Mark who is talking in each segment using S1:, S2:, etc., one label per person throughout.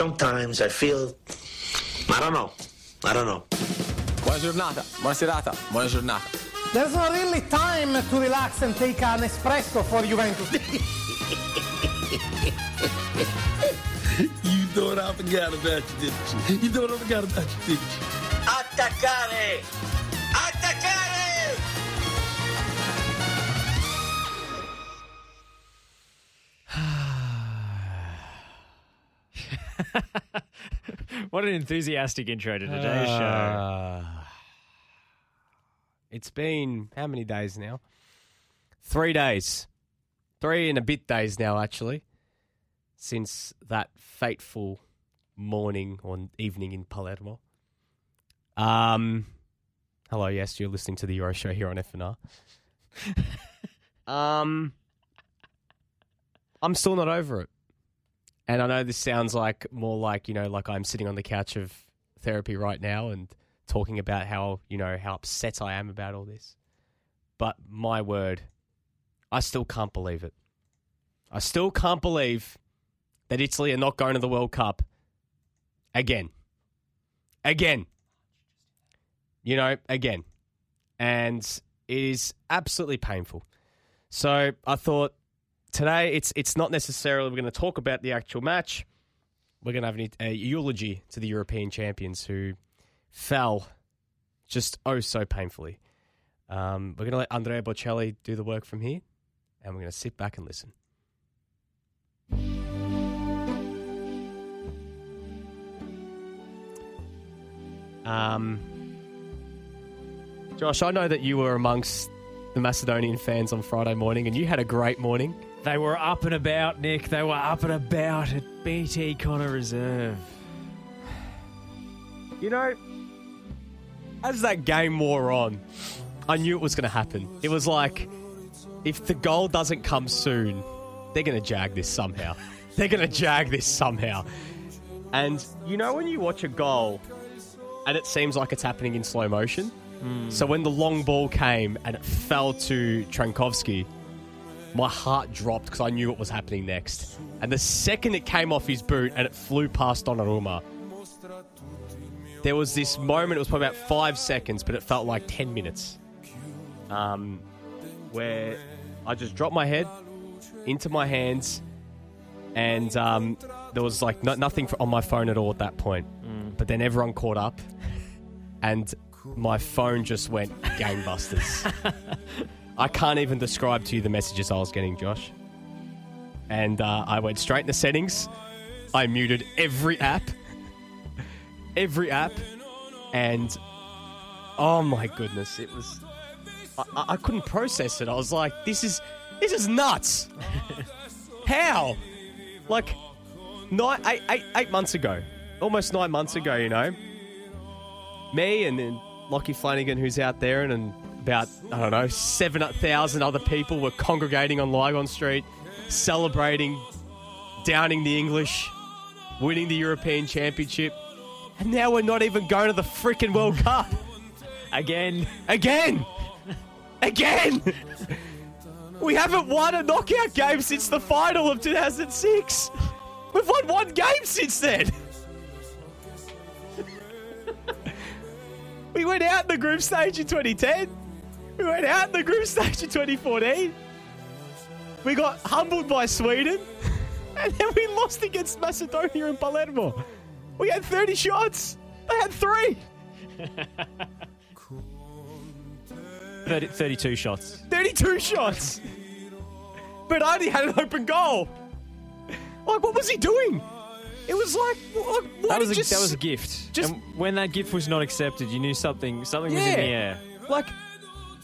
S1: sometimes I feel, I don't know, I don't know.
S2: Buona giornata, buona serata, buona giornata.
S3: There's not really time to relax and take an espresso for Juventus.
S4: You I forgot about you, didn't you? You I forgot about you, didn't you?
S1: Attaccare! Attaccare!
S5: What an enthusiastic intro to today's show.
S2: Uh, it's been how many days now? Three days. Three and a bit days now, actually, since that fateful morning or evening in Palermo. Um, hello, yes, you're listening to the Euro Show here on FNR. um, I'm still not over it. And I know this sounds like more like, you know, like I'm sitting on the couch of therapy right now and talking about how, you know, how upset I am about all this. But my word, I still can't believe it. I still can't believe that Italy are not going to the World Cup again. Again. You know, again. And it is absolutely painful. So I thought today it's it's not necessarily we're going to talk about the actual match. We're going to have an, a eulogy to the European champions who fell just oh so painfully. Um, we're going to let Andrea Bocelli do the work from here, and we're going to sit back and listen. Um, Josh, I know that you were amongst the Macedonian fans on Friday morning, and you had a great morning.
S5: They were up and about, Nick. They were up and about at BT Connor Reserve.
S2: You know, as that game wore on, I knew it was going to happen. It was like, if the goal doesn't come soon, they're going to jag this somehow. they're going to jag this somehow. And you know, when you watch a goal and it seems like it's happening in slow motion? Hmm. So when the long ball came and it fell to Trajkovski, my heart dropped because I knew what was happening next. And the second it came off his boot and it flew past Donnarumma, there was this moment, it was probably about five seconds, but it felt like 10 minutes, um, where I just dropped my head into my hands and um, there was like no, nothing on my phone at all at that point. But then everyone caught up and my phone just went gangbusters. I can't even describe to you the messages I was getting, Josh. And uh, I went straight into settings. I muted every app, every app, and oh my goodness, it was. I, I- I couldn't process it. I was like, "This is this is nuts." How? Like nine, eight, eight, eight months ago, almost nine months ago, you know, me and then Lockie Flanagan, who's out there, and, and about I don't know seven thousand other people were congregating on Lygon Street, celebrating, downing the English, winning the European Championship, and now we're not even going to the freaking World Cup
S5: Again,
S2: again, again. We haven't won a knockout game since the final of 2006. We've won one game since then. we went out in the group stage in 2010. We went out in the group stage in 2014. We got humbled by Sweden. And then we lost against Macedonia in Palermo. We had 30 shots. They had three.
S5: 30, 32 shots.
S2: 32 shots. But I only had an open goal. Like, what was he doing? It was like, what,
S5: That was, a,
S2: you
S5: that was a gift.
S2: just-
S5: and when that gift was not accepted, you knew something something was in
S2: Yeah.
S5: the air.
S2: Like,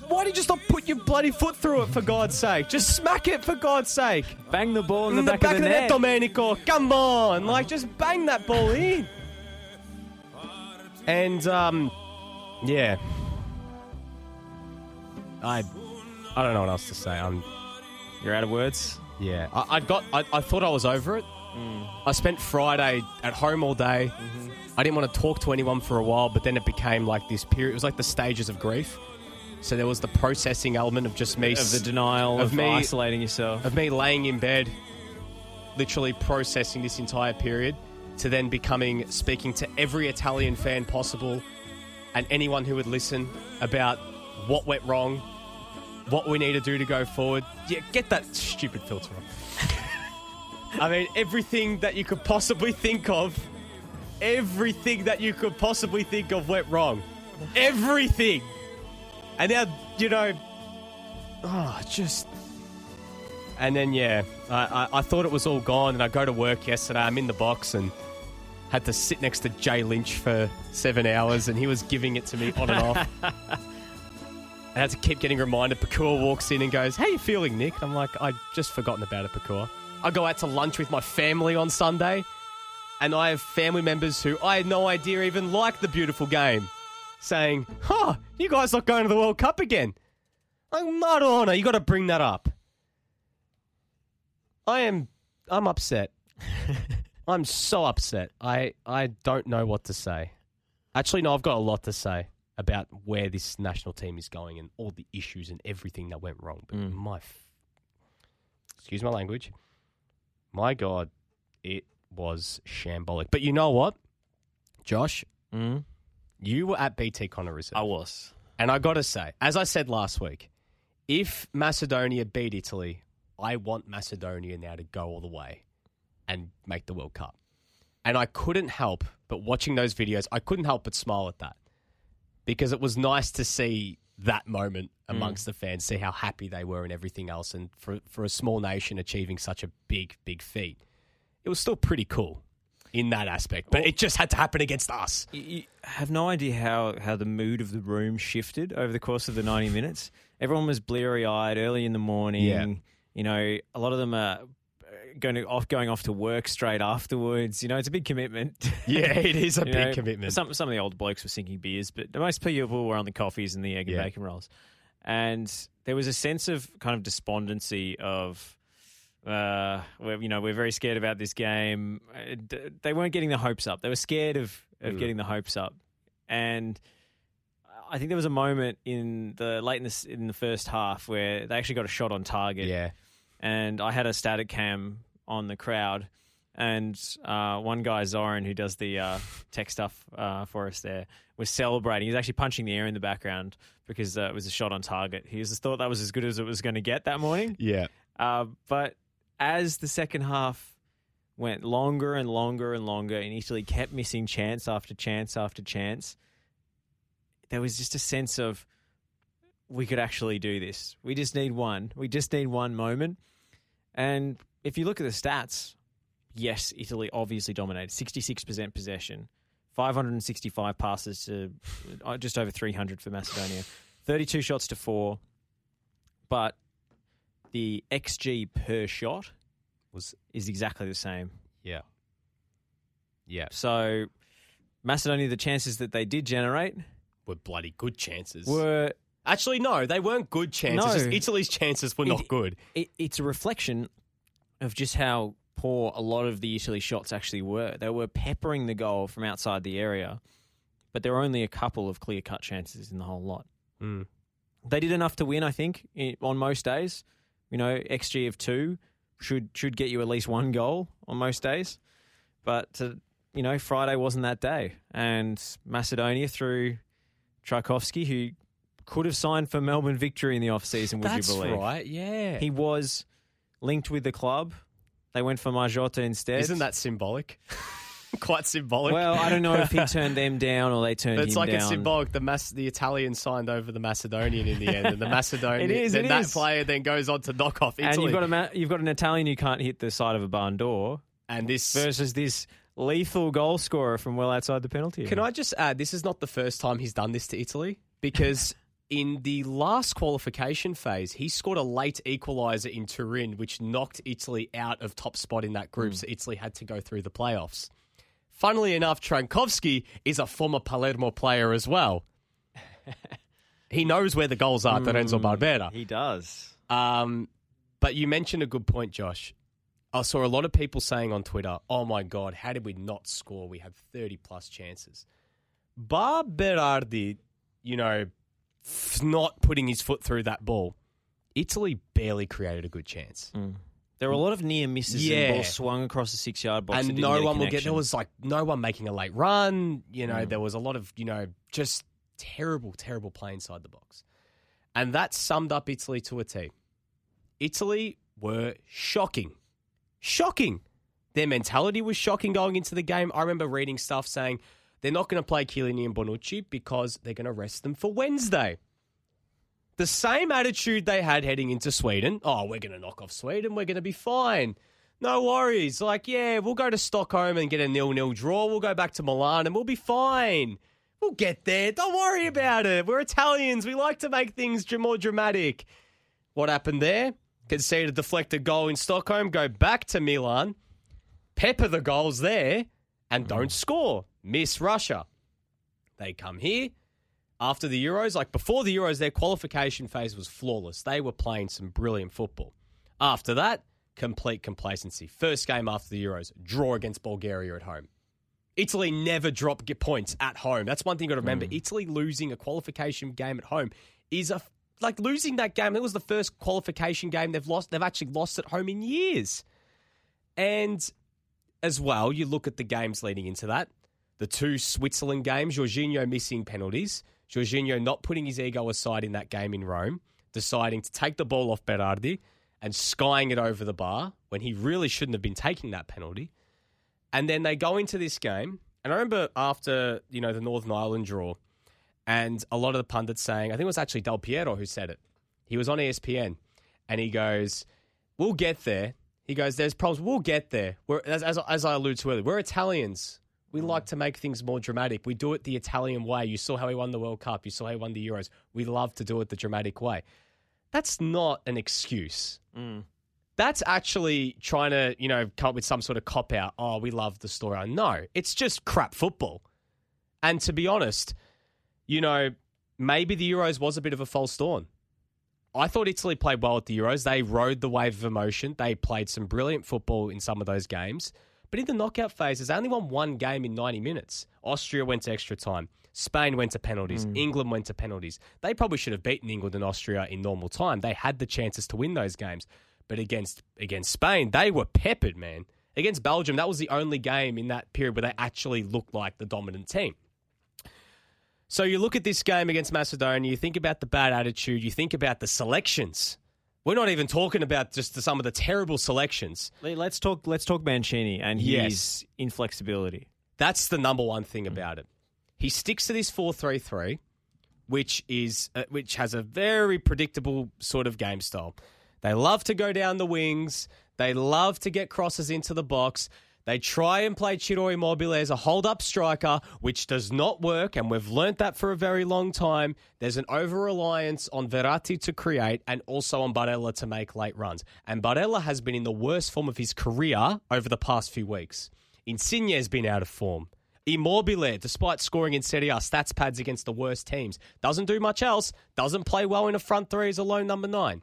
S2: why did you just not put your bloody foot through it for God's sake? Just smack it for God's sake.
S5: Bang the ball in the mm,
S2: In
S5: back, of the, net.
S2: Domenico. Come on. Like, just bang that ball in. And, um, yeah. I, I don't know what else to say. I'm,
S5: You're out of words.
S2: Yeah, I, I got. I, I thought I was over it. Mm. I spent Friday at home all day. Mm-hmm. I didn't want to talk to anyone for a while, but then it became like this period. It was like the stages of grief. So there was the processing element of just me,
S5: Of the denial
S2: of
S5: of,
S2: me-
S5: isolating yourself.
S2: of me laying in bed, literally processing this entire period. to then becoming speaking to every Italian fan possible and anyone who would listen about what went wrong, what we need to do to go forward. Yeah, get that stupid filter off. I mean, everything that you could possibly think of, everything that you could possibly think of went wrong. Everything. And now, you know, oh, just. And then, yeah, I, I, I thought it was all gone, and I go to work yesterday. I'm in the box and had to sit next to Jay Lynch for seven hours, and he was giving it to me on and off. I had to keep getting reminded. Pakua walks in and goes, How you feeling, Nick? I'm like, I'd just forgotten about it, Pakua. I go out to lunch with my family on Sunday, and I have family members who I had no idea even like the beautiful game saying, Huh, you guys not going to the World Cup again. I'm not on. You got to bring that up. I am, I'm upset. I'm so upset. I, I don't know what to say. Actually, no, I've got a lot to say about where this national team is going and all the issues and everything that went wrong. But my, f- excuse my language, my God, it was shambolic. But you know what, Josh?
S5: Mm.
S2: You were at BT Connor Reserve.
S5: I was.
S2: And I got to say, as I said last week, if Macedonia beat Italy, I want Macedonia now to go all the way and make the World Cup. And I couldn't help but watching those videos, I couldn't help but smile at that because it was nice to see that moment mm. amongst the fans, see how happy they were and everything else. And for, for a small nation achieving such a big, big feat, it was still pretty cool in that aspect. But it just had to happen against us.
S5: You, have no idea how, how the mood of the room shifted over the course of the 90 minutes. Everyone was bleary eyed early in the morning.
S2: Yeah.
S5: You know, a lot of them are uh, going to off going off to work straight afterwards. You know, it's a big commitment.
S2: Yeah, it is a big
S5: know,
S2: commitment.
S5: Some some of the old blokes were sinking beers, but the most people were on the coffees and the egg and bacon rolls. And there was a sense of kind of despondency of, uh, we're, you know, we're very scared about this game. Uh, They weren't getting the hopes up. They were scared of of
S2: Mm.
S5: getting the hopes up, and. I think there was a moment in the late in the, in the first half where they actually got a shot on target
S2: yeah.
S5: and I had a static cam on the crowd, and uh, one guy Zoran who does the uh, tech stuff uh, for us there was celebrating. He was actually punching the air in the background because uh, it was a shot on target. He just thought that was as good as it was going to get that morning.
S2: Yeah.
S5: Uh, but as the second half went longer and longer and longer, and Italy kept missing chance after chance after chance, there was just a sense of we could actually do this. We just need one. We just need one moment. And if you look at the stats, yes, Italy obviously dominated 66% possession, 565 passes to uh, just over 300 for Macedonia, 32 shots to four. But the XG per shot
S2: Was
S5: is exactly the same.
S2: yeah. Yeah.
S5: So Macedonia, the chances that they did generate
S2: Were bloody good chances.
S5: were
S2: Actually, no, they weren't good chances.
S5: No.
S2: Just Italy's chances were not good.
S5: it, it's a reflection of just how poor a lot of the Italy shots actually were. They were peppering the goal from outside the area, but there were only a couple of clear cut chances in the whole lot.
S2: Mm.
S5: They did enough to win, I think, on most days. You know, XG of two should should get you at least one goal on most days. But uh, you know, Friday wasn't that day, and Macedonia through Trajkovski, who could have signed for Melbourne Victory in the off season. Would
S2: That's
S5: you believe?
S2: That's right. Yeah.
S5: He was linked with the club. They went for Margiotta instead.
S2: Isn't that symbolic? Quite symbolic.
S5: well? I don't know if he turned them down or they turned
S2: But it's
S5: him
S2: like
S5: down.
S2: it's symbolic. The Mas- the Italian signed over the Macedonian in the end, and the Macedonian.
S5: It is,
S2: Then
S5: it
S2: that
S5: is.
S2: player then goes on to knock off Italy.
S5: and you've got a ma- you've got an Italian who can't hit the side of a barn door
S2: And this
S5: versus this lethal goal scorer from well outside the penalty.
S2: Can. I just add, this is not the first time he's done this to Italy because in the last qualification phase, he scored a late equaliser in Turin, which knocked Italy out of top spot in that group. Hmm. So Italy had to go through the playoffs. Funnily enough, Trajkovski is a former Palermo player as well. he knows where the goals are, Lorenzo Barbera.
S5: He does.
S2: Um, but you mentioned a good point, Josh. I saw a lot of people saying on Twitter, "Oh my God, how did we not score? We had thirty plus chances." Bob Berardi, you know, f- not putting his foot through that ball. Italy barely created a good chance.
S5: There were a lot of near misses and
S2: Yeah.
S5: ball swung across the six yard box.
S2: and no one will get. There was like no one making a late run. You know,
S5: Mm.
S2: there was a lot of you know just terrible, terrible play inside the box, and that summed up Italy to a T. Italy were shocking, shocking. Their mentality was shocking going into the game. I remember reading stuff saying they're not going to play Chiellini and Bonucci because they're going to rest them for Wednesday. The same attitude they had heading into Sweden. Oh, we're going to knock off Sweden. We're going to be fine. No worries. Like, yeah, we'll go to Stockholm and get a nil-nil draw. We'll go back to Milan and we'll be fine. We'll get there. Don't worry about it. We're Italians. We like to make things more dramatic. What happened there? Concede a deflected goal in Stockholm, go back to Milan, pepper the goals there, and don't mm-hmm. score. Miss Russia. They come here after the Euros. Like before the Euros, their qualification phase was flawless. They were playing some brilliant football. After that, complete complacency. First game after the Euros, draw against Bulgaria at home. Italy never drop points at home. That's one thing you got to remember. Mm. Italy losing a qualification game at home is a like losing that game. That was the first qualification game they've lost. They've actually lost at home in years. And as well, you look at the games leading into that. The two Switzerland games, Jorginho missing penalties, Jorginho not putting his ego aside in that game in Rome, deciding to take the ball off Berardi and skying it over the bar when he really shouldn't have been taking that penalty. And then they go into this game, and I remember after you know the Northern Ireland draw, and a lot of the pundits saying, I think it was actually Del Piero who said it. He was on ESPN, and he goes, "We'll get there." He goes, "There's problems. We'll get there." We're, as, as, as I alluded to earlier, we're Italians. We mm. like to make things more dramatic. We do it the Italian way. You saw how he won the World Cup. You saw how he won the Euros. We love to do it the dramatic way. That's not an excuse. Mm. That's actually trying to, you know, come up with some sort of cop out. Oh, we love the story. No, it's just crap football. And to be honest, you know, maybe the Euros was a bit of a false dawn. I thought Italy played well at the Euros. They rode the wave of emotion. They played some brilliant football in some of those games. But in the knockout phases, they only won one game in 90 minutes. Austria went to extra time. Spain went to penalties. Mm. England went to penalties. They probably should have beaten England and Austria in normal time. They had the chances to win those games. But against against Spain, they were peppered, man. Against Belgium, that was the only game in that period where they actually looked like the dominant team. So you look at this game against Macedonia, you think about the bad attitude, you think about the selections. We're not even talking about just the, some of the terrible selections.
S5: Let's talk. Let's talk Mancini and his
S2: Yes.
S5: inflexibility.
S2: That's the number one thing about it. He sticks to this 4-3-3, which is uh, which has a very predictable sort of game style. They love to go down the wings. They love to get crosses into the box. They try and play Ciro Immobile as a hold-up striker, which does not work, and we've learnt that for a very long time. There's an over-reliance on Verratti to create and also on Barella to make late runs. And Barella has been in the worst form of his career over the past few weeks. Insigne has been out of form. Immobile, despite scoring in Serie A, stats pads against the worst teams, doesn't do much else, doesn't play well in a front three as a lone number nine.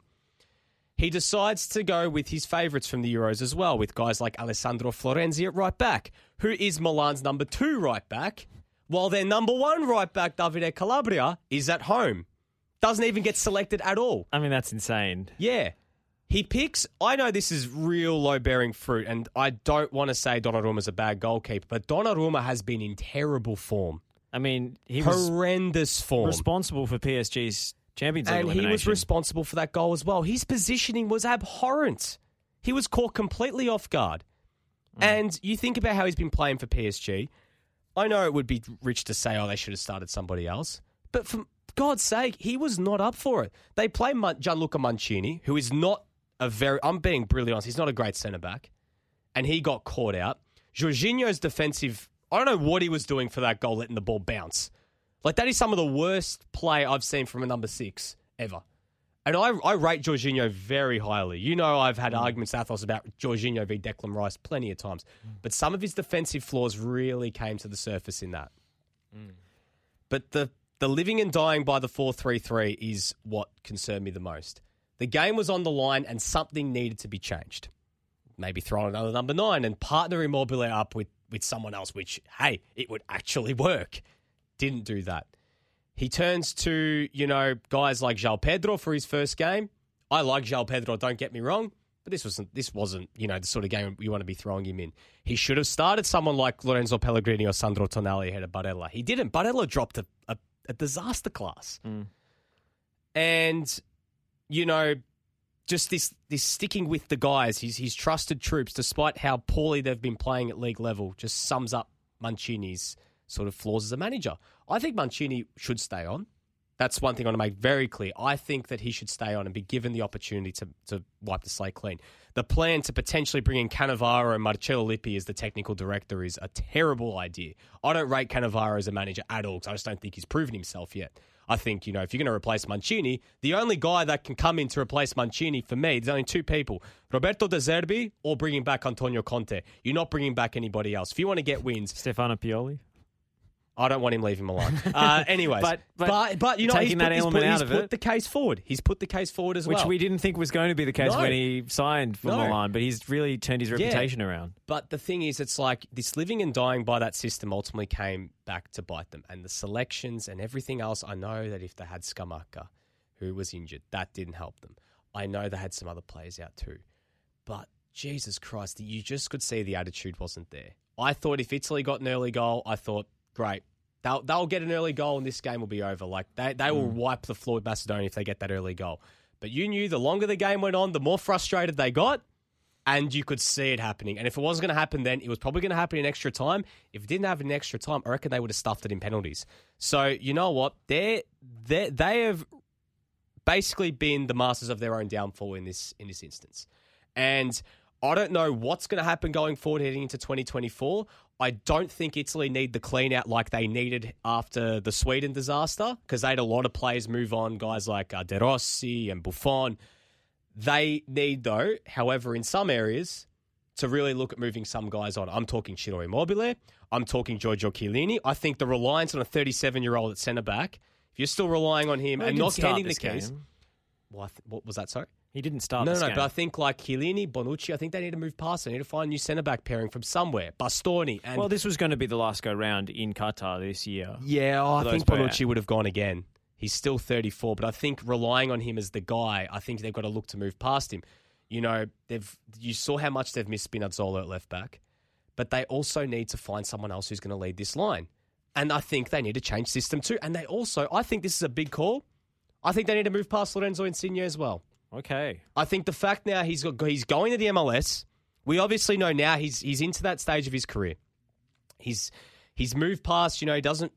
S2: He decides to go with his favourites from the Euros as well, with guys like Alessandro Florenzi at right back, who is Milan's number two right back, while their number one right back, Davide Calabria, is at home. Doesn't even get selected at all.
S5: I mean, that's insane.
S2: Yeah. He picks, I know this is real low bearing fruit, and I don't want to say Donnarumma's a bad goalkeeper, but Donnarumma has been in terrible form.
S5: I mean, he was
S2: Horrendous form.
S5: responsible for PSG's Champions League
S2: and he was responsible for that goal as well. His positioning was abhorrent. He was caught completely off guard. Mm. And you think about how he's been playing for PSG. I know it would be rich to say, oh, they should have started somebody else. But for God's sake, he was not up for it. They play Gianluca Mancini, who is not a very, I'm being brilliant honest, he's not a great centre back. And he got caught out. Jorginho's defensive, I don't know what he was doing for that goal, letting the ball bounce. Like, that is some of the worst play I've seen from a number six ever. And I, I rate Jorginho very highly. You know, I've had mm. arguments, Athos, about Jorginho v. Declan Rice plenty of times. Mm. But some of his defensive flaws really came to the surface in that. Mm. But the, the living and dying by the 4 3 3 is what concerned me the most. The game was on the line and something needed to be changed. Maybe throw on another number nine and partner Immobile up with, with someone else, which, hey, it would actually work. Didn't do that. He turns to, you know, guys like João Pedro for his first game. I like João Pedro, don't get me wrong. but this wasn't this wasn't you know the sort of game you want to be throwing him in. He should have started someone like Lorenzo Pellegrini or Sandro Tonali ahead of Barella. He didn't. Barella dropped a, a, a disaster class, mm. and you know just this this sticking with the guys, his his trusted troops, despite how poorly they've been playing at league level, just sums up Mancini's sort of flaws as a manager. I think Mancini should stay on. That's one thing I want to make very clear. I think that he should stay on and be given the opportunity to, to wipe the slate clean. The plan to potentially bring in Cannavaro and Marcello Lippi as the technical director is a terrible idea. I don't rate Cannavaro as a manager at all because I just don't think he's proven himself yet. I think, you know, if you're going to replace Mancini, the only guy that can come in to replace Mancini for me, there's only two people Roberto De Zerbi or bringing back Antonio Conte. You're not bringing back anybody else. If you want to get wins,
S5: Stefano Pioli.
S2: I don't want him leaving Milan. Uh, anyways,
S5: But-
S2: but,
S5: but
S2: but you know
S5: taking
S2: he's
S5: that
S2: put, he's
S5: element
S2: put,
S5: out of it-
S2: the case forward. He's put the case forward as
S5: Which
S2: well.
S5: Which we didn't think was going to be the case
S2: No.
S5: when he signed for
S2: No.
S5: Milan, but he's really turned his reputation around.
S2: But the thing is, it's like this living and dying by that system ultimately came back to bite them. And the selections and everything else, I know that if they had Scamacca, who was injured, that didn't help them. I know they had some other players out too. But Jesus Christ, you just could see the attitude wasn't there. I thought if Italy got an early goal, I thought, great. They'll, they'll get an early goal and this game will be over. Like they, they will mm. wipe the floor with Macedonia if they get that early goal. But you knew the longer the game went on, the more frustrated they got and you could see it happening. And if it wasn't going to happen then, it was probably going to happen in extra time. If it didn't have an extra time, I reckon they would have stuffed it in penalties. So you know what? They they they have basically been the masters of their own downfall in this in this instance. And I don't know what's going to happen going forward heading into 2024. I don't think Italy need the clean out like they needed after the Sweden disaster because they had a lot of players move on, guys like uh, De Rossi and Buffon. They need, though, however, in some areas, to really look at moving some guys on. I'm talking Ciro Immobile. I'm talking Giorgio Chiellini. I think the reliance on a 37 year old at centre back, if you're still relying on him and not
S5: start
S2: handing the
S5: game.
S2: Well, th- what was that, sorry?
S5: He didn't start
S2: No, no,
S5: game.
S2: but I think like Chiellini, Bonucci, I think they need to move past. They need to find a new centre back pairing from somewhere. Bastoni and
S5: well, this was going to be the last go round in Qatar this year.
S2: yeah, oh, I think. Bonucci would have gone again. He's still 34, but I think relying on him as the guy, I think they've got to look to move past him. You know, they've you saw how much they've missed Spinazzola at left back, but they also need to find someone else who's going to lead this line. And I think they need to change system too. And they also, I think this is a big call. I think they need to move past Lorenzo Insigne as well.
S5: Okay.
S2: I think the fact now he's got, he's going to the MLS. We obviously know now he's he's into that stage of his career. He's he's moved past. You know, he doesn't.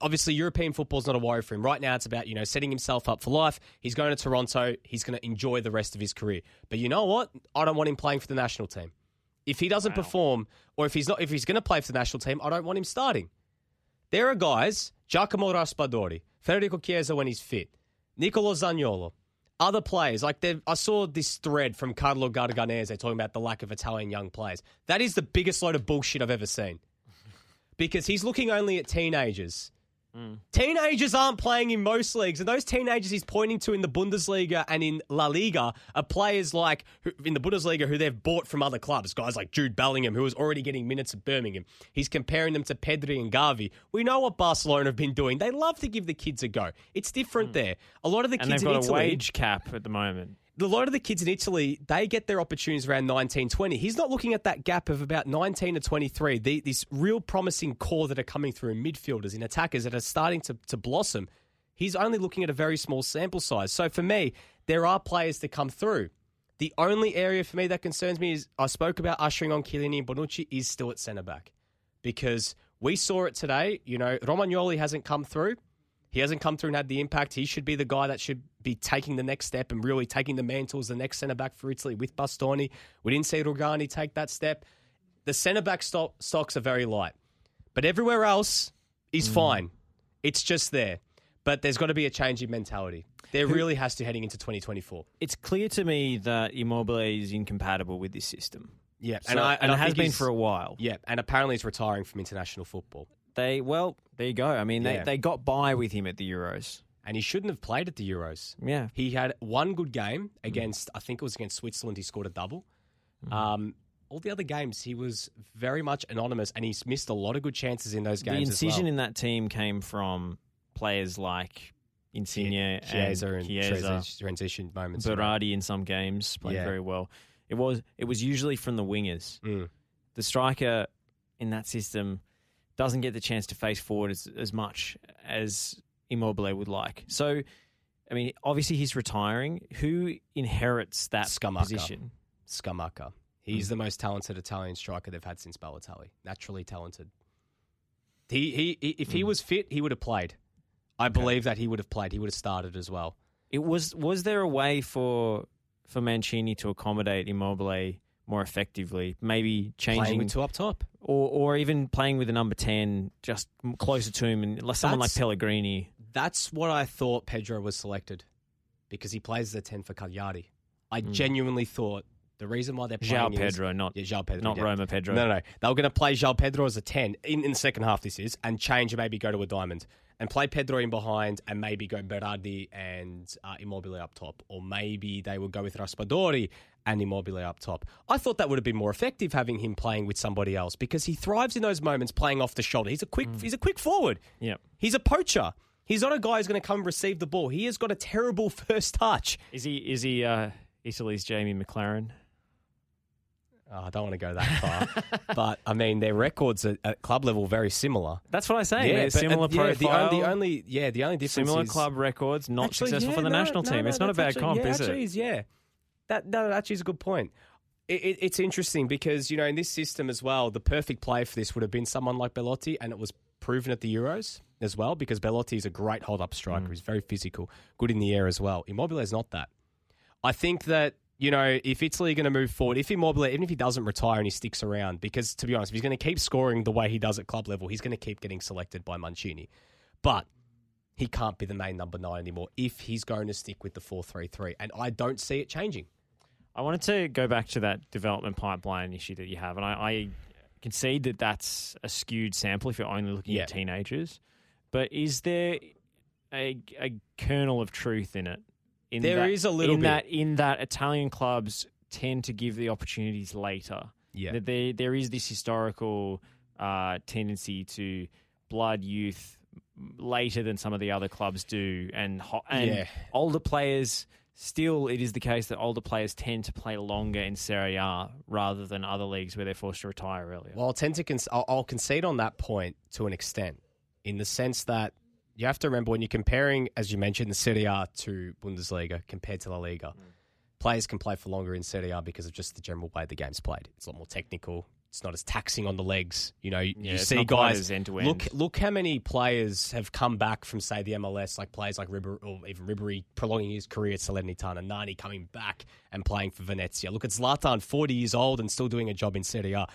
S2: Obviously, European football's not a worry for him right now. It's about you know setting himself up for life. He's going to Toronto. He's going to enjoy the rest of his career. But you know what? I don't want him playing for the national team. If he doesn't perform, or if he's not, if he's going to play for the national team, I don't want him starting. There are guys, Giacomo Raspadori, Federico Chiesa when he's fit, Nicolo Zaniolo, other players. Like I saw this thread from Carlo Garganese talking about the lack of Italian young players. That is the biggest load of bullshit I've ever seen. Because he's looking only at teenagers. Teenagers aren't playing in most leagues, and those teenagers he's pointing to in the Bundesliga and in La Liga are players like who, in the Bundesliga who they've bought from other clubs. Guys like Jude Bellingham, who was already getting minutes at Birmingham. He's comparing them to Pedri and Gavi. We know what Barcelona have been doing. They love to give the kids a go. It's different hmm. there. A lot of the.
S5: And
S2: kids
S5: they've
S2: in
S5: got a wage cap at the moment.
S2: A lot of the kids in Italy, they get their opportunities around 19, 20. He's not looking at that gap of about 19 to 23, the, this real promising core that are coming through midfielders, in attackers that are starting to, to blossom. He's only looking at a very small sample size. So for me, there are players to come through. The only area for me that concerns me is I spoke about ushering on Chiellini and Bonucci is still at centre back because we saw it today. You know, Romagnoli hasn't come through. He hasn't come through and had the impact. He should be the guy that should be taking the next step and really taking the mantle as the next centre back for Italy with Bastoni. We didn't see Rugani take that step. The centre back stock, stocks are very light, but everywhere else is mm. fine. It's just there. But there's got to be a change in mentality. There really has to heading into 2024.
S5: It's clear to me that Immobile is incompatible with this system.
S2: Yeah,
S5: So- and,
S2: I
S5: it has been for a while.
S2: Yeah, and apparently he's retiring from international football.
S5: They well, there you go. I mean,
S2: Yeah.
S5: they, they got by with him at the Euros.
S2: And he shouldn't have played at the Euros.
S5: Yeah.
S2: He had one good game against, I think it was against Switzerland. He scored a double. Um, all the other games, he was very much anonymous, and he's missed a lot of good chances in those games.
S5: The
S2: incision well.
S5: in that team came from players like Insigne
S2: Chiesa
S5: and
S2: and
S5: Chiesa,
S2: transition, moments.
S5: Berardi in some games played
S2: Yeah.
S5: very well. It was it was usually from the wingers.
S2: Mm.
S5: The striker in that system doesn't get the chance to face forward as, as much as Immobile would like. So, I mean, obviously he's retiring. Who inherits that
S2: Scamacca.
S5: position?
S2: Scamacca. He's hmm. the most talented Italian striker they've had since Balotelli. Naturally talented. He, he, he if he hmm. was fit, he would have played. I believe that he would have played. He would have started as well.
S5: It was was there a way for for Mancini to accommodate Immobile more effectively? Maybe
S2: Playing
S5: changing
S2: with two up top.
S5: or or even playing with a number ten just closer to him and like someone like Pellegrini.
S2: That's what I thought Pedro was selected because he plays the 10 for Cagliari. I
S5: Mm.
S2: genuinely thought the reason why they're
S5: João
S2: playing is-
S5: Pedro, not
S2: Yeah, João Pedro.
S5: not
S2: yeah.
S5: Roma Pedro.
S2: No, no, no. They were going to play João Pedro as a 10 in, in the second half, this is, and change and maybe go to a diamond. And play Pedro in behind and maybe go Berardi and uh, Immobile up top. Or maybe they would go with Raspadori and Immobile up top. I thought that would have been more effective having him playing with somebody else because he thrives in those moments playing off the shoulder. He's a quick, he's a quick forward.
S5: Yep.
S2: He's a poacher. He's not a guy who's going to come receive the ball. He has got a terrible first touch.
S5: Is he is he uh, Italy's Jamie Maclaren?
S2: Oh, I don't want to go that far, but I mean their records at, at club level very similar.
S5: That's what I say. Yeah,
S2: but,
S5: similar
S2: uh, yeah,
S5: profile.
S2: the, only, the only, yeah, the only difference
S5: similar
S2: is
S5: club records, not
S2: Actually,
S5: successful
S2: yeah,
S5: for the
S2: no,
S5: national
S2: no,
S5: team.
S2: no,
S5: it's not a bad
S2: actually-
S5: comp,
S2: yeah,
S5: is it?
S2: Is, yeah, that that actually is a good point. It, it, it's interesting because you know in this system as well, the perfect player for this would have been someone like Belotti, and it was proven at the Euros as well because Belotti is a great hold up striker.
S5: Mm.
S2: He's very physical, good in the air as well. Immobile is not that. I think that you know if Italy are going to move forward, if Immobile, even if he doesn't retire and he sticks around, because to be honest, if he's going to keep scoring the way he does at club level, he's going to keep getting selected by Mancini. But he can't be the main number nine anymore if he's going to stick with the four three three, and I don't see it changing.
S5: I wanted to go back to that development pipeline issue that you have, and I, I concede that that's a skewed sample if you're only looking
S2: Yeah.
S5: at teenagers. But is there a, a kernel of truth in it? In
S2: There
S5: that,
S2: is a little
S5: in
S2: bit.
S5: that in that Italian clubs tend to give the opportunities later.
S2: Yeah.
S5: That there there is this historical uh, tendency to blood youth later than some of the other clubs do, and ho- and
S2: Yeah.
S5: older players. Still, it is the case that older players tend to play longer in Serie A rather than other leagues where they're forced to retire earlier.
S2: Well, I'll tend to con- I'll, I'll concede on that point to an extent, in the sense that you have to remember when you're comparing, as you mentioned, the Serie A to Bundesliga compared to La Liga, players can play for longer in Serie A because of just the general way the game's played. It's a lot more technical. It's not as taxing on the legs. You know, you,
S5: Yeah,
S2: you see guys look look how many players have come back from say the MLS, like players like Ribery, or even Ribery prolonging his career at Salernitana, Nani coming back and playing for Venezia. Look at Zlatan, 40 years old and still doing a job in Serie A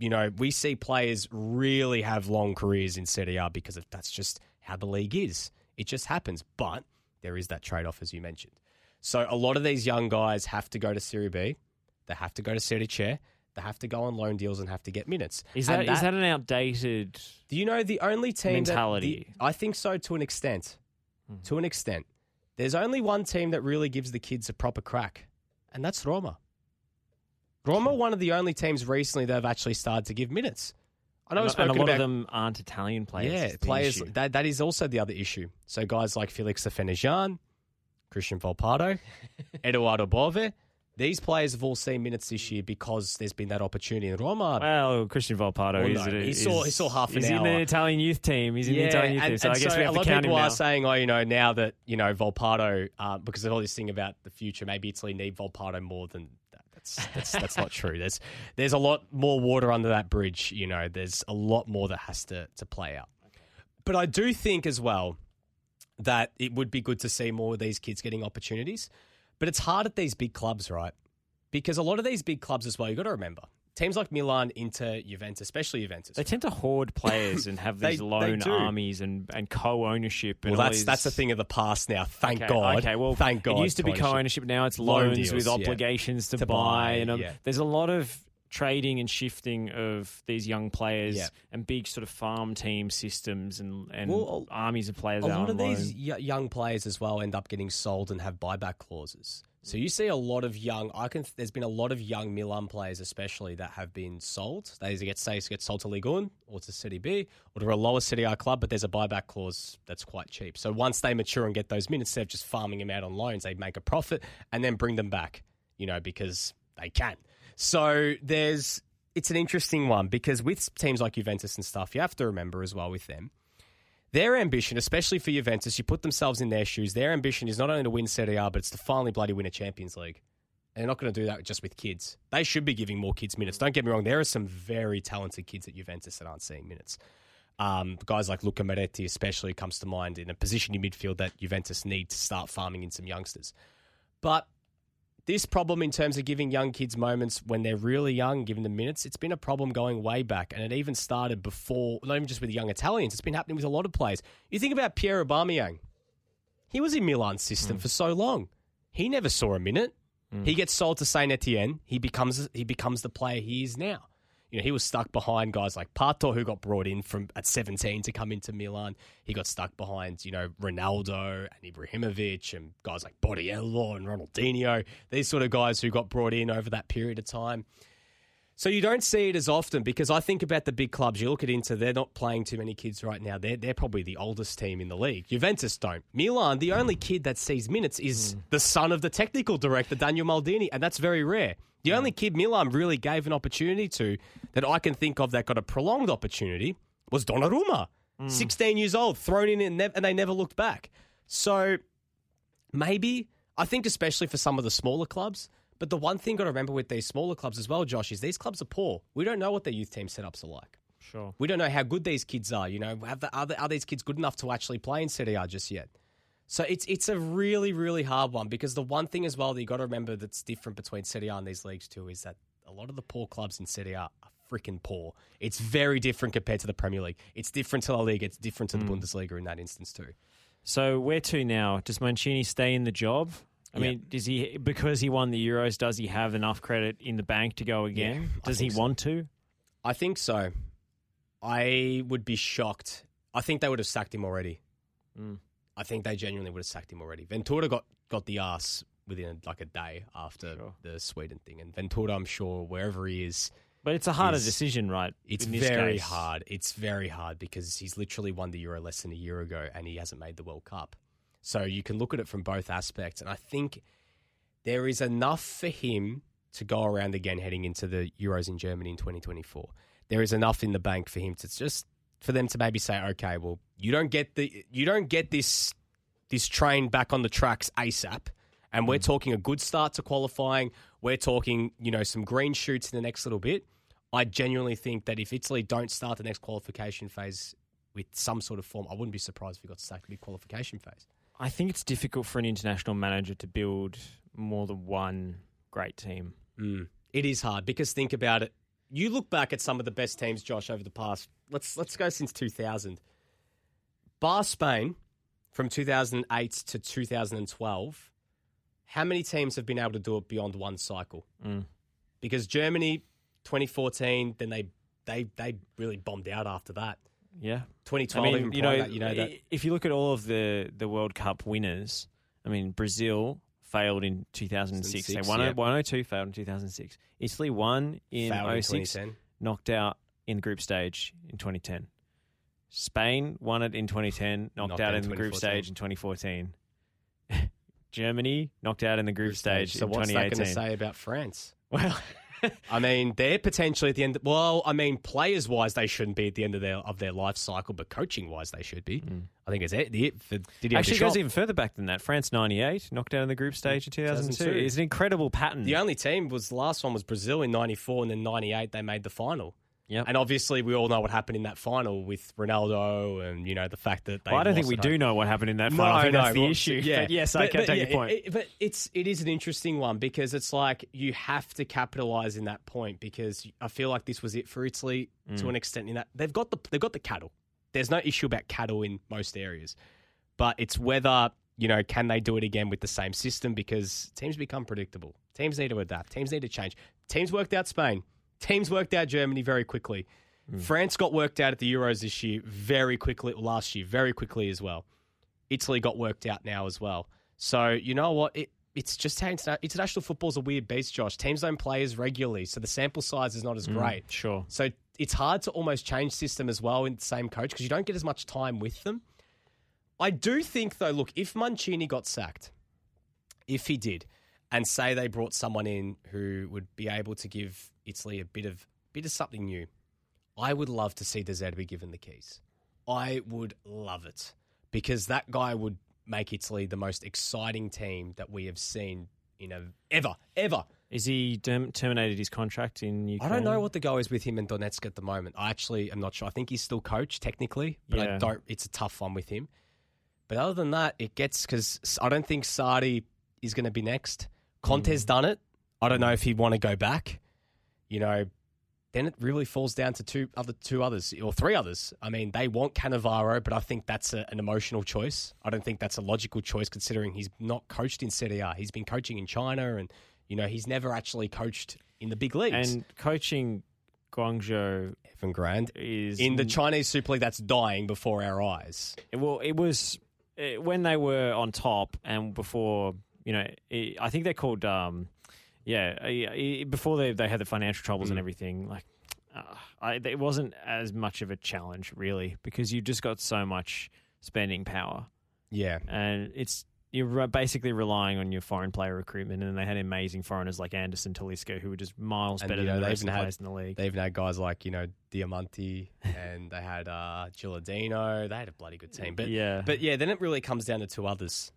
S2: you know, we see players really have long careers in Serie A because of, that's just how the league is. It just happens. But there is that trade off, as you mentioned. So a lot of these young guys have to go to Serie B. They have to go to Serie C. They have to go on loan deals and have to get minutes.
S5: is
S2: And
S5: that is that an outdated?
S2: do you know the only team that-
S5: Mentality.
S2: the- I think so to an extent. Hmm. To an extent. There's only one team that really gives the kids a proper crack, and that's Roma. Roma, one of the only teams recently that have actually started to give minutes. I know
S5: and, and a lot
S2: about
S5: of them aren't Italian players.
S2: yeah players. That that is also the other issue. So guys like Felix Afena-Gyan, Cristian Volpato, Edoardo Bove, these players have all seen minutes this year because there's been that opportunity in Roma.
S5: Well, Cristian Volpato
S2: Well,
S5: is,
S2: no, he
S5: is
S2: saw- he saw half an
S5: he's in the Italian youth team. He's in the Italian youth
S2: and,
S5: team. So
S2: and
S5: I guess we have
S2: a lot of people
S5: now.
S2: are saying, oh, you know, now that you know Volpato, uh, because of all this thing about the future, maybe Italy need Volpato more than. That's that's that's not true. There's there's a lot more water under that bridge. You know, there's a lot more that has to to play out. But I do think as well that it would be good to see more of these kids getting opportunities. But it's hard at these big clubs, right? Because a lot of these big clubs as well, you've got to remember teams like Milan, Inter, Juventus, especially Juventus.
S5: They tend to hoard players and have these
S2: they
S5: loan
S2: do.
S5: armies and, and co-ownership. And
S2: Well, that's
S5: these-
S2: that's a thing of the past now. Thank
S5: Okay,
S2: God.
S5: Okay, well,
S2: thank God.
S5: It used to be co-ownership. Now it's
S2: Loan
S5: loans
S2: deals,
S5: with
S2: yeah.
S5: obligations to,
S2: To
S5: buy, and um,
S2: yeah.
S5: there's a lot of trading and shifting of these young players
S2: Yeah.
S5: and big sort of farm team systems and, and
S2: Well,
S5: armies of players
S2: A lot of
S5: on
S2: these y- young players as well end up getting sold and have buyback clauses. So you see a lot of young. I can. There's been a lot of young Milan players, especially that have been sold. They either get say get sold to Ligue 1 or to Serie B or to a lower Serie A club, but there's a buyback clause that's quite cheap. So once they mature and get those minutes, instead of just farming them out on loans, they make a profit and then bring them back. You know because they can. So there's it's an interesting one because with teams like Juventus and stuff, you have to remember as well with them. Their ambition, especially for Juventus, you put themselves in their shoes. Their ambition is not only to win Serie A, but it's to finally bloody win a Champions League. And they're not going to do that just with kids. They should be giving more kids minutes. Don't get me wrong. There are some very talented kids at Juventus that aren't seeing minutes. Um, guys like Luca Moretti, especially, comes to mind in a position in midfield that Juventus need to start farming in some youngsters. But this problem in terms of giving young kids moments when they're really young, giving them minutes, it's been a problem going way back. And it even started before, not even just with young Italians, it's been happening with a lot of players. You think about Pierre Aubameyang. He was in Milan's system mm. for so long. He never saw a minute. Mm. He gets sold to Saint Etienne. He becomes he becomes the player he is now. You know, he was stuck behind guys like Pato, who got brought in from at 17 to come into Milan. He got stuck behind, you know, Ronaldo and Ibrahimovic and guys like Borriello and Ronaldinho. These sort of guys who got brought in over that period of time. So you don't see it as often because I think about the big clubs. You look at Inter, they're not playing too many kids right now. They're, they're probably the oldest team in the league. Juventus don't. Milan, the only kid that sees minutes is hmm. the son of the technical director, Daniel Maldini, and that's very rare. The only kid Milan really gave an opportunity to that I can think of that got a prolonged opportunity was Donnarumma. Hmm. 16 years old, thrown in and, nev- and they never looked back. So maybe I think especially for some of the smaller clubs. But the one thing got to remember with these smaller clubs as well, Josh, is these clubs are poor. We don't know what their youth team setups are like.
S5: Sure.
S2: We don't know how good these kids are. You know, have the, are, the, are these kids good enough to actually play in Serie A just yet? So it's it's a really really hard one because the one thing as well that you got to remember that's different between Serie A and these leagues too is that a lot of the poor clubs in Serie A are freaking poor. It's very different compared to the Premier League. It's different to La Liga. It's different to the hmm. Bundesliga in that instance too.
S5: So where to now? Does Mancini stay in the job? I
S2: Yeah.
S5: mean, does he because he won the Euros? Does he have enough credit in the bank to go again?
S2: Yeah,
S5: does he
S2: so.
S5: want to?
S2: I think so. I would be shocked. I think they would have sacked him already.
S5: Mm.
S2: I think they genuinely would have sacked him already. Ventura got, got the ass within like a day after
S5: Sure.
S2: the Sweden thing, and Ventura, I'm sure wherever he is,
S5: But it's a harder
S2: Is-
S5: decision, right?
S2: it's very
S5: case?
S2: hard. It's very hard because he's literally won the Euro less than a year ago, and he hasn't made the World Cup. So you can look at it from both aspects, and I think there is enough for him to go around again heading into the Euros in Germany in 2024. There is enough in the bank for him to just for them to maybe say, okay, well, you don't get the you don't get this this train back on the tracks ASAP. And we're mm. talking a good start to qualifying. We're talking, you know, some green shoots in the next little bit. I genuinely think that if Italy don't start the next qualification phase with some sort of form, I wouldn't be surprised if we got sacked mid qualification phase.
S5: I think it's difficult for an international manager to build more than one great team.
S2: Mm. It is hard because think about it. You look back at some of the best teams, Josh, over the past. Let's let's go since 2000. Bar Spain, from 2008 to 2012. How many teams have been able to do it beyond one cycle?
S5: Mm.
S2: Because Germany, 2014, then they they they really bombed out after that.
S5: Yeah.
S2: 2012,
S5: I mean, you know,
S2: that, you know that.
S5: if you look at all of the, the World Cup winners, I mean, Brazil failed in two thousand
S2: six.
S5: They won
S2: yeah.
S5: one hundred two, failed in 2006. Italy won in 06,
S2: 2010.
S5: knocked out in the group stage in 2010. Spain won it in 2010, knocked,
S2: Knocked
S5: out in the group stage in 2014. Germany knocked out in the group stage
S2: So
S5: in
S2: what's that going to say about France?
S5: Well,
S2: I mean, they're potentially at the end. Well, I mean, players wise, they shouldn't be at the end of their of their life cycle, but coaching wise, they should be. Mm. I think it's it. it for Didier
S5: actually, it goes even further back than that. France 98, knocked out in the group stage in 2002.
S2: 2002.
S5: It's an incredible pattern.
S2: The only team was the last one was Brazil in '94, and then '98 they made the final.
S5: Yep.
S2: And obviously, we all know what happened in that final with Ronaldo, and you know the fact that they.
S5: Well, I don't think we do know what happened in that final. I think that's the
S2: well,
S5: issue.
S2: Yeah,
S5: But yes, I can take
S2: yeah,
S5: your point.
S2: it- but it's it is an interesting one because it's like you have to capitalize in that point because I feel like this was it for Italy to
S5: Mm.
S2: an extent. In that they've got the they've got the cattle. There's no issue about cattle in most areas, but it's whether you know can they do it again with the same system because teams become predictable. Teams need to adapt. Teams need to change. Teams worked out Spain. Teams worked out Germany very quickly. Mm. France got worked out at the Euros this year very quickly, last year, very quickly as well. Italy got worked out now as well. So, you know what? It, it's just international football's a weird beast, Josh. Teams don't play as regularly, so the sample size is not as mm, great.
S5: Sure.
S2: So it's hard to almost change system as well in the same coach because you don't get as much time with them. I do think, though, look, if Mancini got sacked, if he did, and say they brought someone in who would be able to give Italy a bit of bit of something new, I would love to see De Zerbi given the keys. I would love it because that guy would make Italy the most exciting team that we have seen in a ever ever.
S5: Is he dem- terminated his contract in Ukraine?
S2: I don't know what the go is with him in Donetsk at the moment. I actually am not sure. I think he's still coach technically, but I don't. It's a tough one with him. But other than that, it gets because I don't think Sarri is going to be next. Conte's hmm. done it. I don't know if he'd want to go back. You know, then it really falls down to two other two others or three others. I mean, they want Cannavaro, but I think that's a, an emotional choice. I don't think that's a logical choice considering he's not coached in Serie A. He's been coaching in China, and you know he's never actually coached in the big leagues.
S5: And coaching Guangzhou
S2: Evergrande
S5: is
S2: in the Chinese Super League that's dying before our eyes.
S5: Well, it was uh, when they were on top and before, you know, it, I think they're called, um, yeah, before they, they had the financial troubles and everything, like, uh, I, it wasn't as much of a challenge, really, because you just got so much spending power.
S2: Yeah,
S5: And it's, you're basically relying on your foreign player recruitment, and they had amazing foreigners like Anderson Talisca who were just miles
S2: And,
S5: better
S2: you know,
S5: than the
S2: they
S5: rest of
S2: even
S5: the
S2: had-
S5: players in the league.
S2: they even had guys like you know Diamanti, and they had uh, Gilardino. They had a bloody good team, but
S5: yeah,
S2: But yeah, then it really comes down to two others.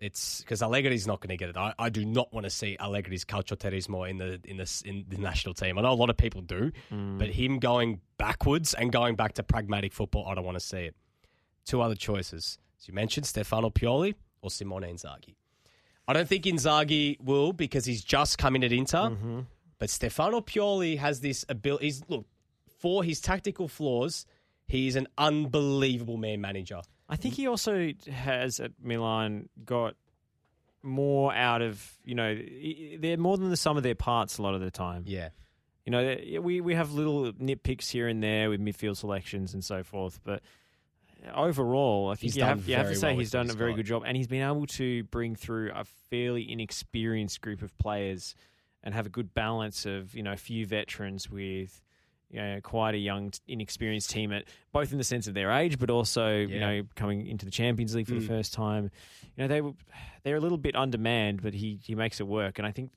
S2: It's because Allegri's not going to get it. I, I do not want to see Allegri's calcioterismo in the in the in the national team. I know a lot of people do,
S5: Mm.
S2: but him going backwards and going back to pragmatic football, I don't want to see it. Two other choices, as you mentioned, Stefano Pioli or Simone Inzaghi. I don't think Inzaghi will because he's just coming at Inter,
S5: Mm-hmm.
S2: but Stefano Pioli has this ability. He's, look, for his tactical flaws, he's an unbelievable man manager.
S5: I think he also has at Milan got more out of you know they're more than the sum of their parts a lot of the time.
S2: Yeah.
S5: You know we we have little nitpicks here and there with midfield selections and so forth, but overall, I think
S2: He's
S5: you have, you have to say
S2: well
S5: he's done a very good job, and he's been able to bring through a fairly inexperienced group of players and have a good balance of you know a few veterans with you know, quite a young, inexperienced team at both in the sense of their age, but also you know coming into the Champions League for the
S2: Mm.
S5: first time. You know they were they're a little bit undermanned, but he he makes it work, and I think.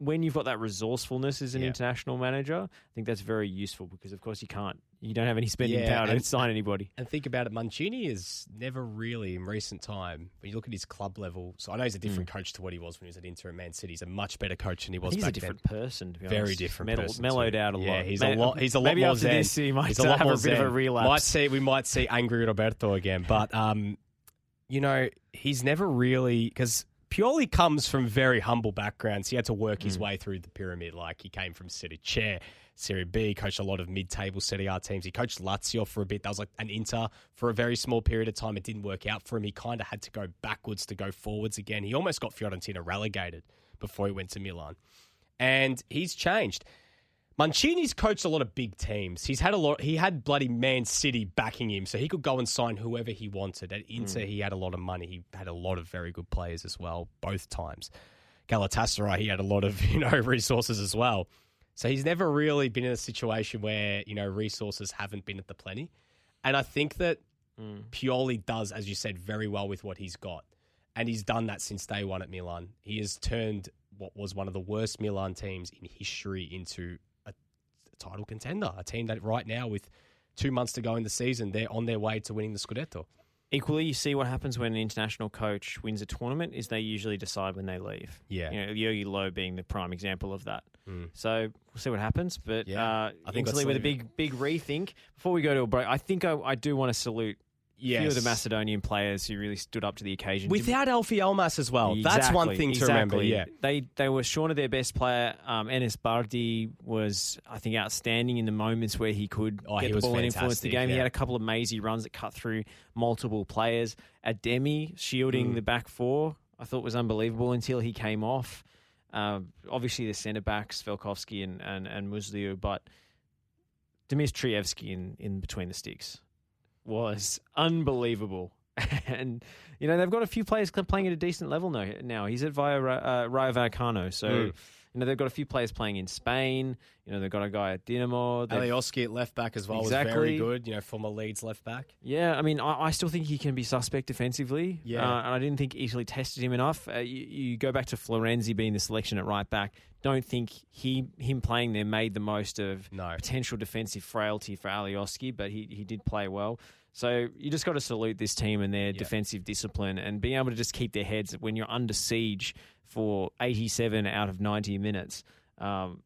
S5: When you've got that resourcefulness as an
S2: Yeah.
S5: international manager, I think that's very useful because, of course, you can't, you don't have any spending
S2: Yeah,
S5: power to sign anybody.
S2: And think about it, Mancini is never really in recent time. When you look at his club level, so I know he's a different coach to what he was when he was at Inter and Man City. He's a much better coach than he was
S5: He's
S2: back
S5: a different
S2: then.
S5: person, to be
S2: Very
S5: honest.
S2: different
S5: Mellowed-
S2: person
S5: mellowed out a
S2: Yeah,
S5: lot.
S2: he's
S5: May-
S2: a lot. He's a lot more zen.
S5: this he might
S2: he's a lot
S5: have
S2: more
S5: a bit of a
S2: zen.
S5: relapse.
S2: Might see we might see angry Roberto again, but um, you know he's never really because Pioli comes from very humble backgrounds. He had to work
S5: Mm.
S2: his way through the pyramid. Like he came from Serie Chair, Serie B, coached a lot of mid-table Serie A teams. He coached Lazio for a bit. That was like an Inter for a very small period of time. It didn't work out for him. He kind of had to go backwards to go forwards again. He almost got Fiorentina relegated before he went to Milan, and he's changed. Mancini's coached a lot of big teams. He's had a lot. He had bloody Man City backing him, so he could go and sign whoever he wanted. At Inter, hmm. he had a lot of money. He had a lot of very good players as well, both times. Galatasaray, he had a lot of you know resources as well. So he's never really been in a situation where you know resources haven't been at the plenty. And I think that hmm. Pioli does, as you said, very well with what he's got, and he's done that since day one at Milan. He has turned what was one of the worst Milan teams in history into title contender, a team that right now, with two months to go in the season, they're on their way to winning the Scudetto.
S5: Equally, you see what happens when an international coach wins a tournament is they usually decide when they leave.
S2: Yeah.
S5: you know, Jogi Löw being the prime example of that.
S2: Mm.
S5: So we'll see what happens. But
S2: Yeah.
S5: uh,
S2: I think
S5: Italy with a big, big rethink. Before we go to a break, I think I, I do want to salute a few of the Macedonian players who really stood up to the occasion.
S2: Without Eljif Elmas as well. That's one thing to remember. Yeah.
S5: they they were short of their best player. Um, Enes Bardi was, I think, outstanding in the moments where he could
S2: Oh,
S5: get
S2: he
S5: the ball and influence the game. He had a couple of mazy runs that cut through multiple players. Ademi
S2: Mm.
S5: shielding the back four, I thought was unbelievable until he came off. Um, obviously, the centre backs, Velkovski and and, and Musliu, but Dimitrievski in, in between the sticks was unbelievable. and you know they've got a few players playing at a decent level now. Now he's at Via uh, Rayo Vallecano, so
S2: Mm.
S5: You know, they've got a few players playing in Spain. You know, they've got a guy at Dinamo.
S2: Alioski at left back as well was
S5: Exactly.
S2: very good. You know, former Leeds left back.
S5: Yeah, I mean, I, I still think he can be suspect defensively.
S2: Yeah.
S5: Uh, and I didn't think Italy tested him enough. Uh, you, you go back to Florenzi being the selection at right back. Don't think he him playing there made the most of
S2: No.
S5: potential defensive frailty for Alioski, but he, he did play well. So you just got to salute this team and their defensive discipline and being able to just keep their heads when you're under siege for 87 out of 90 minutes. Um,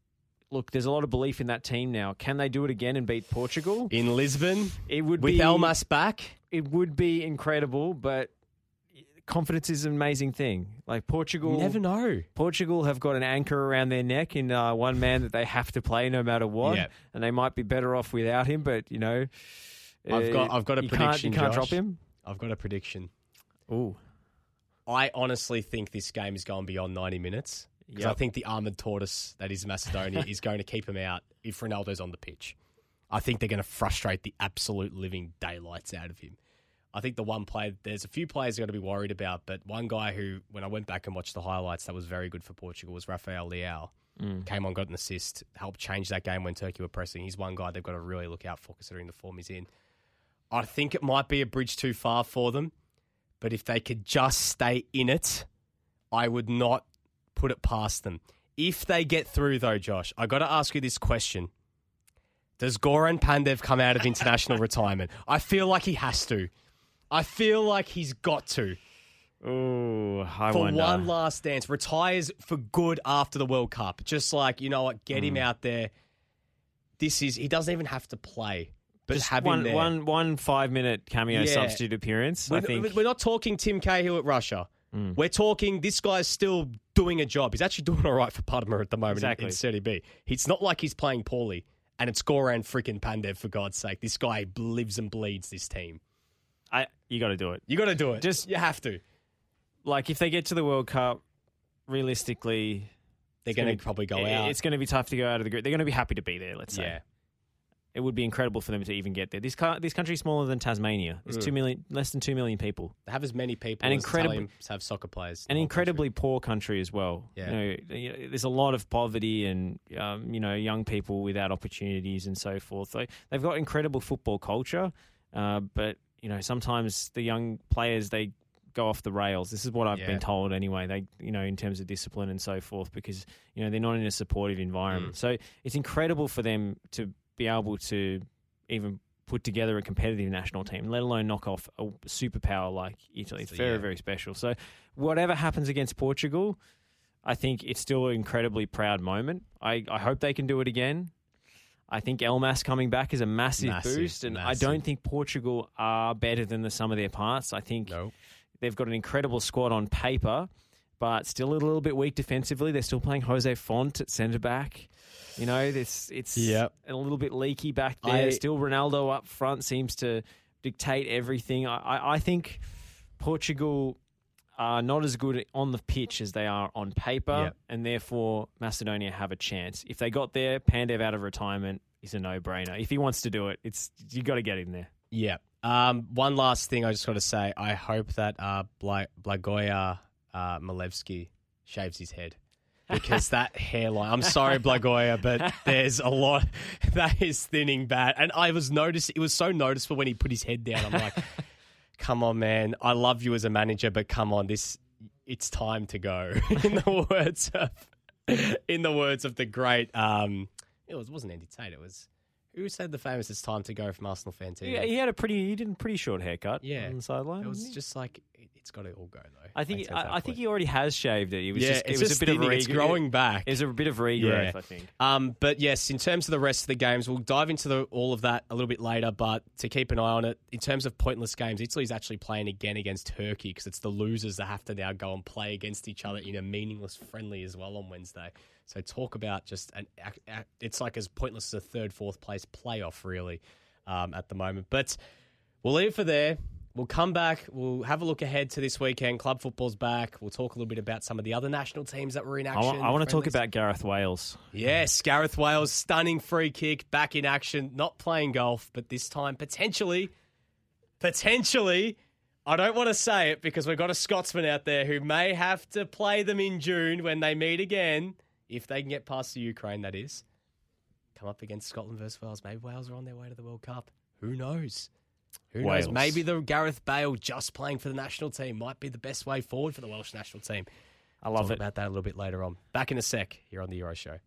S5: look, there's a lot of belief in that team now. Can they do it again and beat Portugal?
S2: In Lisbon,
S5: It would
S2: with
S5: be
S2: Elmas back,
S5: it would be incredible, but confidence is an amazing thing. Like Portugal,
S2: you never know.
S5: Portugal have got an anchor around their neck in uh, one man that they have to play no matter what,
S2: Yeah.
S5: and they might be better off without him. But you know,
S2: I've
S5: uh,
S2: got- I've got a
S5: you
S2: prediction,
S5: Can't, you can't
S2: Josh.
S5: drop him.
S2: I've got a prediction.
S5: Ooh,
S2: I honestly think this game is going beyond 90 minutes. Because I think the armoured tortoise that is Macedonia is going to keep him out if Ronaldo's on the pitch. I think they're going to frustrate the absolute living daylights out of him. I think the one player, there's a few players you've got to be worried about, but one guy who, when I went back and watched the highlights, that was very good for Portugal was Rafael Leao. Came on, got an assist, helped change that game when Turkey were pressing. He's one guy they've got to really look out for considering the form he's in. I think it might be a bridge too far for them, but if they could just stay in it, I would not put it past them. If they get through, though, Josh, I got to ask you this question: Does Goran Pandev come out of international retirement? I feel like he has to. I feel like he's got to
S5: ooh, I
S2: for
S5: wonder.
S2: one last dance. Retires for good after the World Cup. Just like you know what, get him
S5: Mm.
S2: out there. This is he doesn't even have to play, but
S5: Just
S2: have
S5: one, one, one five minute cameo
S2: Yeah.
S5: substitute appearance.
S2: We're,
S5: think
S2: we're not talking Tim Cahill at Russia.
S5: Mm.
S2: We're talking this guy's still doing a job. He's actually doing all right for Parma at the moment
S5: Exactly.
S2: in, in Serie B. It's not like he's playing poorly. And it's Goran freaking Pandev, for God's sake. This guy lives and bleeds this team.
S5: I, you got to do it.
S2: You got to do it.
S5: Just-
S2: you have to.
S5: Like if they get to the World Cup, realistically,
S2: They're going
S5: gonna-
S2: to probably go
S5: it-
S2: out.
S5: It's going to be tough to go out of the group. They're going to be happy to be there. Let's say.
S2: yeah.
S5: It would be incredible for them to even get there. This co- this country's smaller than Tasmania. There's
S2: Mm.
S5: two million, less than two million people.
S2: They have as many people
S5: and
S2: Italians have soccer players.
S5: An
S2: in the whole
S5: incredibly poor country as well.
S2: Yeah.
S5: You know, there's a lot of poverty and um, you know young people without opportunities and so forth. They, they've got incredible football culture, uh, but you know sometimes the young players they go off the rails. This is what I've
S2: Yeah.
S5: been told anyway. They you know in terms of discipline and so forth because you know they're not in a supportive environment. So it's incredible for them to be able to even put together a competitive national team, let alone knock off a superpower like Italy. It's
S2: So,
S5: very,
S2: yeah.
S5: very special. So, whatever happens against Portugal, I think it's still an incredibly proud moment. I, I hope they can do it again. I think Elmas coming back is a massive,
S2: Massive,
S5: boost, and I don't think Portugal are better than the sum of their parts. I think
S2: No.
S5: they've got an incredible squad on paper, but still a little bit weak defensively. They're still playing José Fonte at centre back. You know, this it's
S2: Yep.
S5: a little bit leaky back there.
S2: I-
S5: still, Ronaldo up front seems to dictate everything. I, I, I think Portugal are not as good on the pitch as they are on paper,
S2: Yep.
S5: and therefore Macedonia have a chance. If they got there, Pandev out of retirement is a no-brainer. If he wants to do it, it's you got to get him there.
S2: Yeah. Um, one last thing I just got to say. I hope that uh, Bla- Blagoja uh, Milevski shaves his head. Because that hairline, I'm sorry, Blagoja, but there's a lot that is thinning bad. And I was noticed, it was so noticeable when he put his head down. I'm like, come on, man. I love you as a manager, but come on, this, it's time to go. in the words of, in the words of the great, um, it was, wasn't Andy Tate, it was, who said the famous it's time to go from Arsenal fan TV?
S5: Yeah, he had a pretty, he did a pretty short haircut.
S2: Yeah.
S5: on the sideline.
S2: It was just like it, it's got to all go though.
S5: I think I, I think he already has shaved it. It was
S2: yeah,
S5: just,
S2: it's
S5: it was
S2: just
S5: a bit
S2: thinning,
S5: of
S2: it's
S5: regr-
S2: growing back.
S5: It was a bit of regrowth. I think.
S2: Um, but yes, in terms of the rest of the games, we'll dive into the, all of that a little bit later. But to keep an eye on it, in terms of pointless games, Italy's actually playing again against Turkey because it's the losers that have to now go and play against each other in a meaningless friendly as well on Wednesday. So talk about just an, it's like as pointless as a third, fourth place playoff really um, at the moment. But we'll leave it for there. We'll come back. We'll have a look ahead to this weekend. Club football's back. We'll talk a little bit about some of the other national teams that were in action.
S5: I want to talk about Gareth Wales.
S2: Yes, Gareth Wales, stunning free kick, back in action, not playing golf, but this time potentially, potentially, I don't want to say it because we've got a Scotsman out there who may have to play them in June when they meet again. If they can get past the Ukraine, that is, come up against Scotland versus Wales. Maybe Wales are on their way to the World Cup. Who knows? Who
S5: Wales.
S2: knows? Maybe the Gareth Bale just playing for the national team might be the best way forward for the Welsh national team.
S5: I love
S2: Talk
S5: it.
S2: about that a little bit later on. Back in a sec here on the Euro Show.